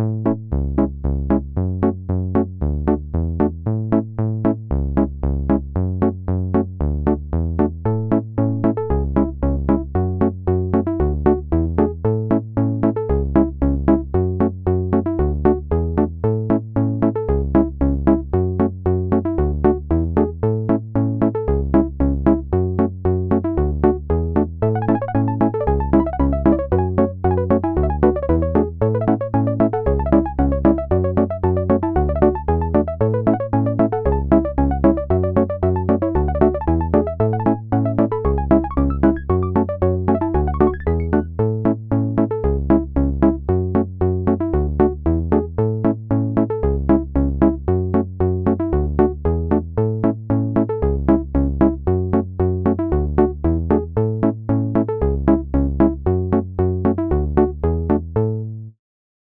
you